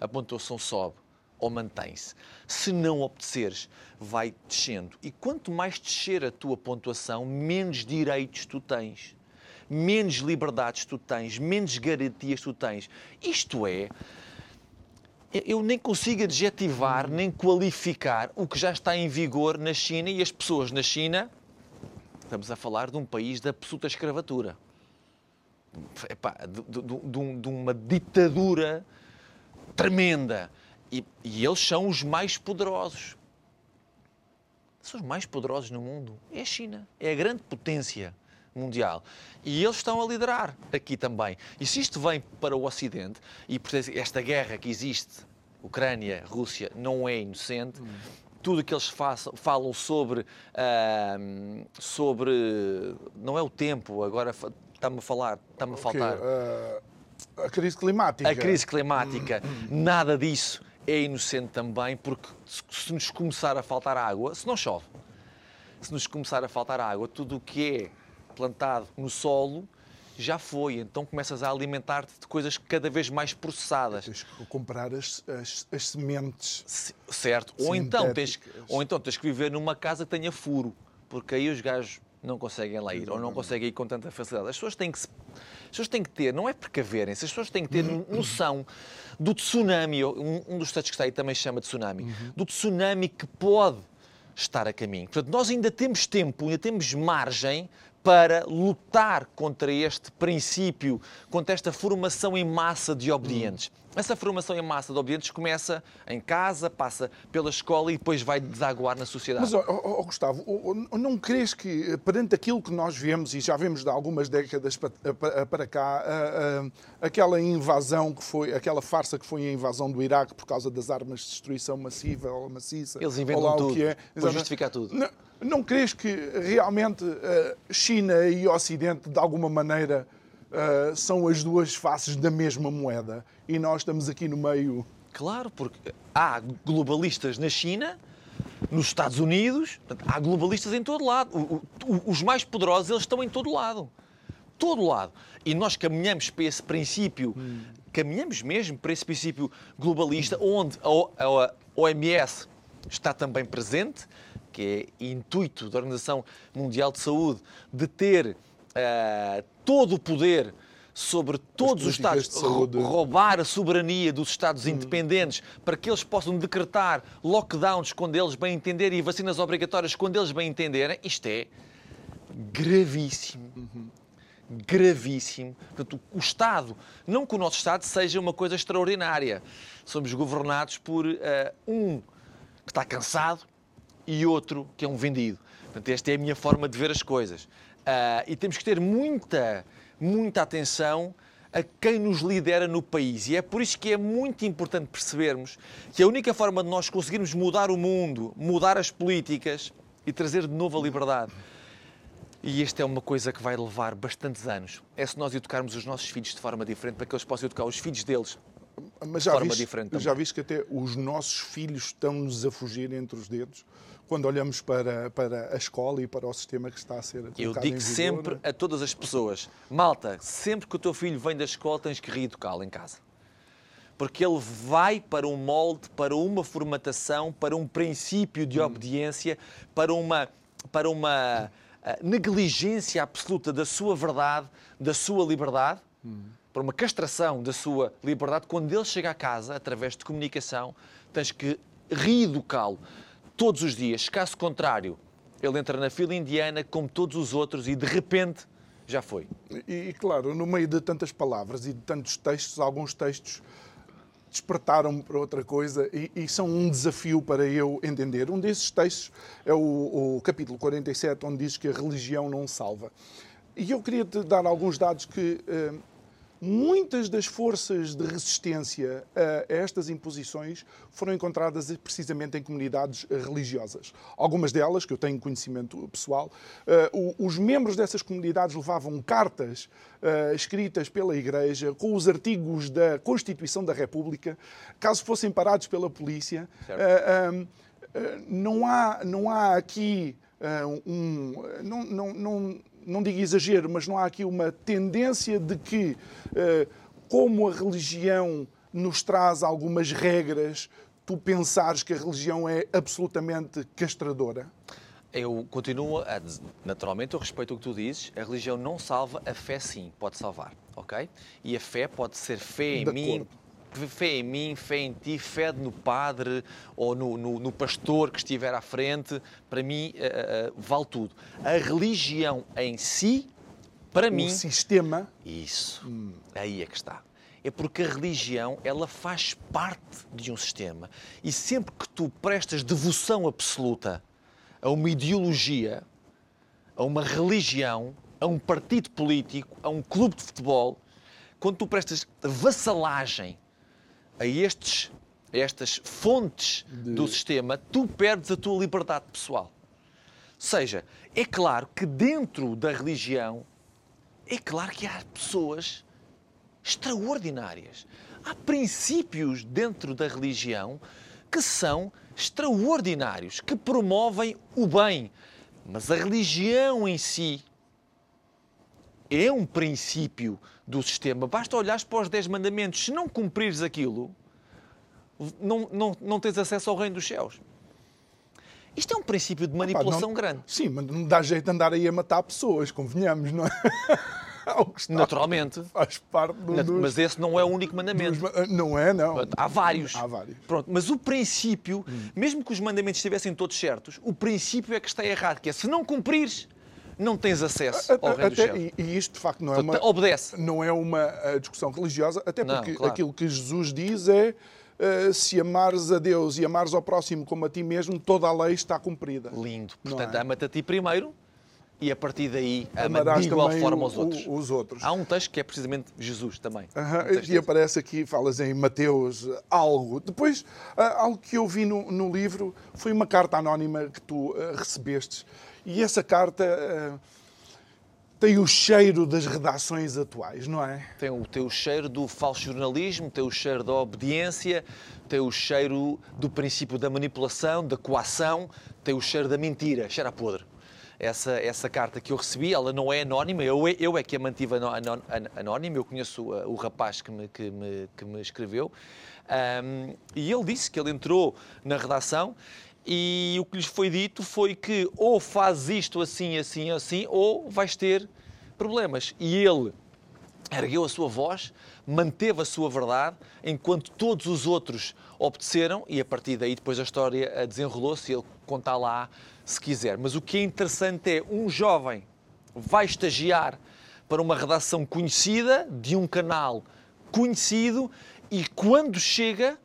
a pontuação sobe ou mantém-se. Se não obedeceres, vai descendo. E quanto mais descer a tua pontuação, menos direitos tu tens, menos liberdades tu tens, menos garantias tu tens. Isto é, eu nem consigo adjetivar nem qualificar o que já está em vigor na China e as pessoas na China. Estamos a falar de um país de absoluta escravatura epá, de, de, de, uma ditadura tremenda. E, e, eles são os mais poderosos. São os mais poderosos no mundo. É a China. É a grande potência mundial. E eles estão a liderar aqui também. E se isto vem para o Ocidente, e esta guerra que existe, Ucrânia, Rússia, não é inocente, hum. tudo o que eles façam, falam sobre, uh, sobre. Não é o tempo, agora está-me a falar, está-me a faltar. Okay, uh, a crise climática. A crise climática. Nada disso é inocente também, porque se nos começar a faltar água, se não chove, se nos começar a faltar água, tudo o que é plantado no solo já foi. Então começas a alimentar-te de coisas cada vez mais processadas. Tens que comprar as, as, as sementes. C certo. Ou então, tens, ou então tens que viver numa casa que tenha furo, porque aí os gajos não conseguem lá ir ou não conseguem ir com tanta facilidade. As pessoas têm que, se, as pessoas têm que ter, não é precaverem-se, as pessoas têm que ter noção do tsunami, um, um dos textos que está aí também chama de tsunami, uhum. do tsunami que pode estar a caminho. Portanto, nós ainda temos tempo, ainda temos margem para lutar contra este princípio, contra esta formação em massa de obedientes. Essa formação em massa de obedientes começa em casa, passa pela escola e depois vai desaguar na sociedade. Mas, oh, oh, Gustavo, não crees que, perante aquilo que nós vemos, e já vemos de algumas décadas para, para cá, aquela invasão que foi, aquela farsa que foi a invasão do Iraque por causa das armas de destruição massiva ou maciça, Eles inventam tudo, que é, para justificar tudo. Não, não crees que realmente China e Ocidente, de alguma maneira, uh, são as duas faces da mesma moeda e nós estamos aqui no meio. Claro, porque há globalistas na China, nos Estados Unidos, há globalistas em todo lado. Os mais poderosos eles estão em todo lado. Todo lado. E nós caminhamos para esse princípio, hum. caminhamos mesmo para esse princípio globalista, onde a OMS está também presente, que é intuito da Organização Mundial de Saúde de ter uh, todo o poder sobre todos os Estados, roubar a soberania dos Estados hum. independentes para que eles possam decretar lockdowns quando eles bem entenderem e vacinas obrigatórias quando eles bem entenderem, isto é gravíssimo. Uhum. Gravíssimo. Portanto, o Estado, não que o nosso Estado seja uma coisa extraordinária. Somos governados por uh, um que está cansado e outro que é um vendido. Portanto, esta é a minha forma de ver as coisas. Uh, e temos que ter muita, muita atenção a quem nos lidera no país. E é por isso que é muito importante percebermos que a única forma de nós conseguirmos mudar o mundo, mudar as políticas e trazer de novo a liberdade. E esta é uma coisa que vai levar bastantes anos. É se nós educarmos os nossos filhos de forma diferente para que eles possam educar os filhos deles Mas já forma viste, diferente também. já viste que até os nossos filhos estão-nos a fugir entre os dedos quando olhamos para, para a escola e para o sistema que está a ser colocado Eu em digo vigor. sempre a todas as pessoas: malta, sempre que o teu filho vem da escola, tens que reeducá-lo em casa. Porque ele vai para um molde, para uma formatação, para um princípio de obediência, para uma, para uma ah, negligência absoluta da sua verdade, da sua liberdade, para uma castração da sua liberdade. Quando ele chega a casa, através de comunicação, tens que reeducá-lo todos os dias. Caso contrário, ele entra na fila indiana como todos os outros e de repente já foi. E, e, claro, no meio de tantas palavras e de tantos textos, alguns textos despertaram-me para outra coisa e, e são um desafio para eu entender. Um desses textos é o, o capítulo 47, onde diz que a religião não salva. E eu queria te dar alguns dados que eh, muitas das forças de resistência a estas imposições foram encontradas precisamente em comunidades eh, religiosas. Algumas delas, que eu tenho conhecimento pessoal, eh, os membros dessas comunidades levavam cartas eh, escritas pela Igreja com os artigos da Constituição da República, caso fossem parados pela polícia. Não há, não há aqui um. Não, não, não, não digo exagero, mas não há aqui uma tendência de que, eh, como a religião nos traz algumas regras, tu pensares que a religião é absolutamente castradora? Eu continuo a dizer, naturalmente eu respeito o que tu dizes, a religião não salva, a fé sim pode salvar, ok? E a fé pode ser fé em De mim, acordo. Fé em mim, fé em ti, fé no padre ou no, no- no pastor que estiver à frente, para mim eh, eh, vale tudo. A religião em si, para mim, O sistema. isso. Aí é que está. É porque a religião, ela faz parte de um sistema. E sempre que tu prestas devoção absoluta a uma ideologia, a uma religião, a um partido político, a um clube de futebol, quando tu prestas vassalagem a, estes, a estas fontes do sistema, tu perdes a tua liberdade pessoal. Ou seja, é claro que dentro da religião é claro que há pessoas extraordinárias. Há princípios dentro da religião que são extraordinários, que promovem o bem. Mas a religião em si é um princípio do sistema. Basta olhares para os Dez Mandamentos. Se não cumprires aquilo, não, não, não tens acesso ao reino dos céus. Isto é um princípio de manipulação não- grande. Sim, mas não dá jeito de andar aí a matar pessoas, convenhamos, não é? Naturalmente. Faz parte do, dos- Mas esse não é o único mandamento. dos- Não é, não. Há vários. Há vários. Pronto, mas o princípio, mesmo que os mandamentos estivessem todos certos, o princípio é que está errado, que é se não cumprires, não tens acesso ao reino dos Até- céus. e, isto, de facto, não é uma, obedece. não é uma eh, discussão religiosa, até Não, porque claro. aquilo que Jesus diz é eh, se amares a Deus e amares ao próximo como a ti mesmo, toda a lei está cumprida. Lindo. Não Portanto, é? ama-te a ti primeiro e a partir daí ama Amarás de igual forma aos outros. os outros. Há um texto que é precisamente Jesus também. Um texto e aparece aqui, falas em Mateus, algo. Depois, ah, algo que eu vi no, no livro foi uma carta anónima que tu recebestes. E essa carta ah, tem o cheiro das redações atuais, não é? Tem o teu cheiro do falso jornalismo, tem o cheiro da obediência, tem o cheiro do princípio da manipulação, da coação, tem o cheiro da mentira, cheira a podre. Essa, essa carta que eu recebi, ela não é anónima, eu, eu é que a mantive anónima, eu conheço uh, o rapaz que me, que me, que me escreveu, Ahm, e ele disse que ele entrou na redação e o que lhes foi dito foi que ou faz isto assim, assim, assim, ou vais ter problemas. E ele ergueu a sua voz, manteve a sua verdade, enquanto todos os outros obedeceram, e a partir daí depois a história eh, desenrolou-se ele conta lá se quiser. Mas o que é interessante é um jovem vai estagiar para uma redação conhecida, de um canal conhecido, e quando chega,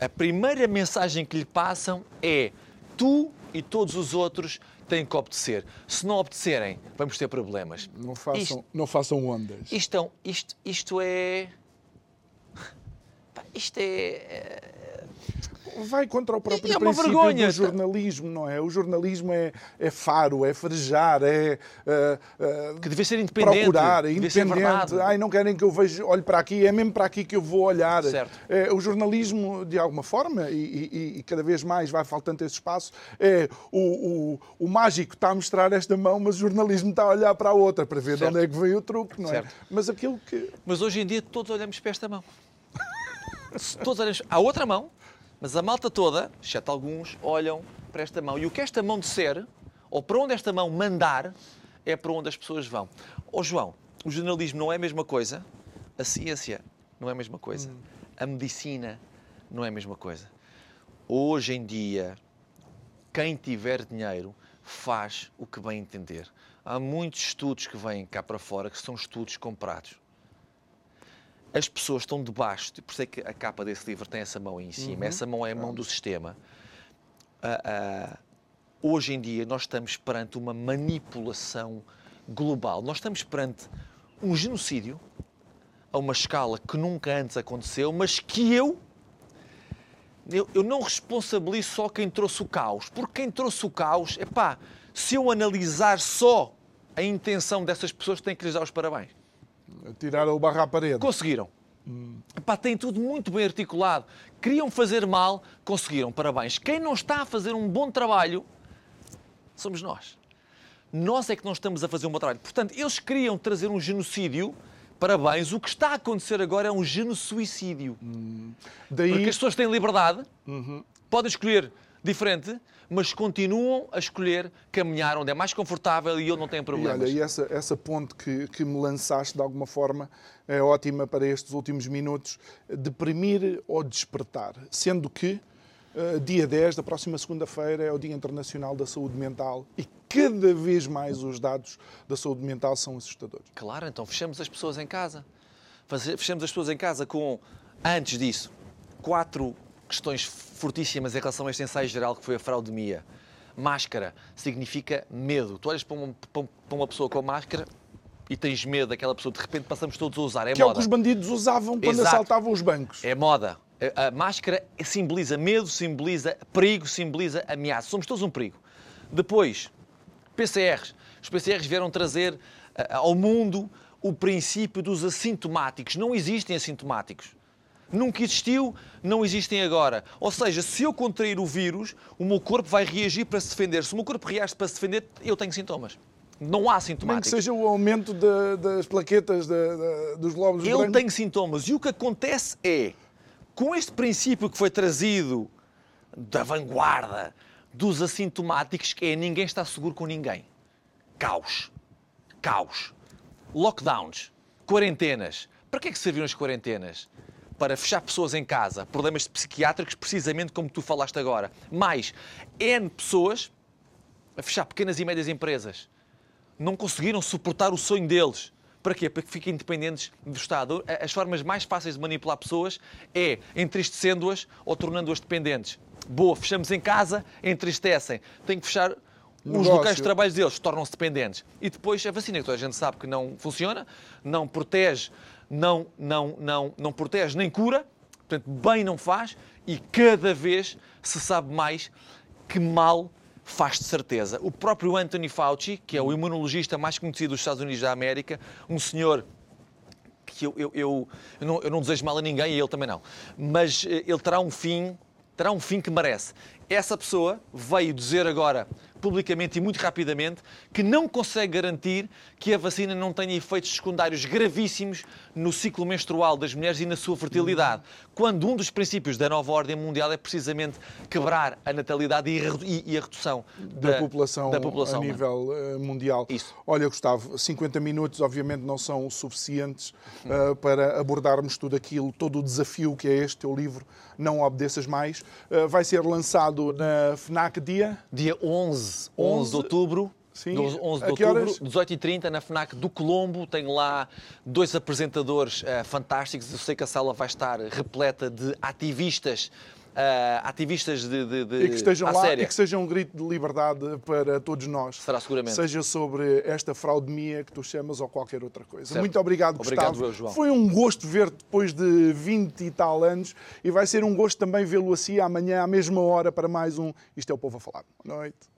a primeira mensagem que lhe passam é tu e todos os outros têm que obedecer. Se não obedecerem, vamos ter problemas. Não façam, Isto- não façam ondas. Isto, é isto, isto é. Isto é. Vai contra o próprio E é princípio vergonha. do jornalismo, não é? O jornalismo é, é faro, é farejar, é ah, ah, que devia ser independente. procurar, é independente. Ai, não querem que eu veja, olhe para aqui, é mesmo para aqui que eu vou olhar. Certo. É, o jornalismo, de alguma forma, e, e- e cada vez mais vai faltando esse espaço, é o, o, o mágico está a mostrar esta mão, mas o jornalismo está a olhar para a outra para ver de Certo. onde é que veio o truque, não Certo. é? Mas aquilo que. Mas hoje em dia todos olhamos para esta mão. todos olhamos. Há outra mão, mas a malta toda, exceto alguns, olham para esta mão. E o que esta mão disser, ou para onde esta mão mandar, é para onde as pessoas vão. Ó João, o jornalismo não é a mesma coisa, a ciência não é a mesma coisa, a medicina não é a mesma coisa. Hoje em dia, quem tiver dinheiro faz o que bem entender. Há muitos estudos que vêm cá para fora que são estudos comprados. As pessoas estão debaixo, por isso é que a capa desse livro tem essa mão aí em cima. Essa mão é a mão do sistema. Ah, ah, hoje em dia nós estamos perante uma manipulação global. Nós estamos perante um genocídio a uma escala que nunca antes aconteceu, mas que eu eu, eu não responsabilizo só quem trouxe o caos, porque quem trouxe o caos, é pá, se eu analisar só a intenção dessas pessoas, tenho que lhes dar os parabéns. Tirar o barro à parede. Conseguiram. Epá, tem tudo muito bem articulado. Queriam fazer mal, conseguiram. Parabéns. Quem não está a fazer um bom trabalho somos nós. Nós é que não estamos a fazer um bom trabalho. Portanto, eles queriam trazer um genocídio. Parabéns. O que está a acontecer agora é um genocídio. Daí, Porque as pessoas têm liberdade, podem escolher diferente, mas continuam a escolher caminhar onde é mais confortável e onde não E problemas. olha, e essa, essa ponte que, que me lançaste de alguma forma é ótima para estes últimos minutos. Deprimir ou despertar. Sendo que eh, dia 10 da próxima segunda-feira é o Dia Internacional da Saúde Mental e cada vez mais os dados da saúde mental são assustadores. Claro, então fechamos as pessoas em casa. Fechamos as pessoas em casa com, antes disso, quatro questões fortíssimas em relação a este ensaio geral que foi a fraudemia. Máscara significa medo. Tu olhas para uma, para um- uma pessoa com máscara e tens medo daquela pessoa, de repente passamos todos a usar. É Que é o moda. que os bandidos usavam quando Exato. assaltavam os bancos. É moda. A máscara simboliza medo, simboliza perigo, simboliza ameaça. Somos todos um perigo. Depois, PCRs. Os PCRs vieram trazer ao mundo o princípio dos assintomáticos. Não existem assintomáticos. Nunca existiu, não existem agora. Ou seja, se eu contrair o vírus, o meu corpo vai reagir para se defender. Se o meu corpo reage para se defender, eu tenho sintomas. Não há Nem que sintomáticos. seja o aumento da- das plaquetas da- da- dos glóbulos Ele brancos. tem sintomas. E o que acontece é, com este princípio que foi trazido da vanguarda dos assintomáticos, que é ninguém está seguro com ninguém. Caos. Caos. Lockdowns. Quarentenas. Para que é que serviram as quarentenas? Para fechar pessoas em casa. Problemas psiquiátricos, precisamente como tu falaste agora. Mais N pessoas a fechar pequenas e médias empresas não conseguiram suportar o sonho deles. Para quê? Para que fiquem independentes do Estado. As formas mais fáceis de manipular pessoas é entristecendo-as ou tornando-as dependentes. Boa, fechamos em casa, entristecem. Tem que fechar os locais de trabalho deles, tornam-se dependentes. E depois a vacina, que toda a gente sabe que não funciona, não protege, não, não, não, não protege nem cura, portanto, bem não faz, e cada vez se sabe mais que mal faz de certeza. O próprio Anthony Fauci, que é o imunologista mais conhecido dos Estados Unidos da América, um senhor que eu, eu, eu, eu não, eu não desejo mal a ninguém e ele também não, mas eh, ele terá um fim, terá um fim que merece. Essa pessoa veio dizer agora, publicamente e muito rapidamente, que não consegue garantir que a vacina não tenha efeitos secundários gravíssimos no ciclo menstrual das mulheres e na sua fertilidade. Quando um dos princípios da nova ordem mundial é precisamente quebrar a natalidade e a redu- a redução da, população, da população a humana. nível eh, mundial. Isso. Olha, Gustavo, 50 minutos obviamente não são suficientes eh, para abordarmos tudo aquilo, todo o desafio que é este teu livro, Não Obedeças Mais. Eh, vai ser lançado na FNAC dia Dia 11, 11 de outubro. Sim. 12 11 de outubro, horas? 18h30, na FNAC do Colombo. Tenho lá dois apresentadores eh, fantásticos. Eu sei que a sala vai estar repleta de ativistas ativistas de, de, de e que estejam lá séria. e que seja um grito de liberdade para todos nós. Será seguramente. Seja sobre esta fraudemia que tu chamas ou qualquer outra coisa. Certo. Muito obrigado, Obrigado Gustavo. eu, João. Foi um gosto ver-te depois de 20 e tal anos e vai ser um gosto também vê-lo assim amanhã à mesma hora para mais um Isto é o Povo a Falar. Boa noite.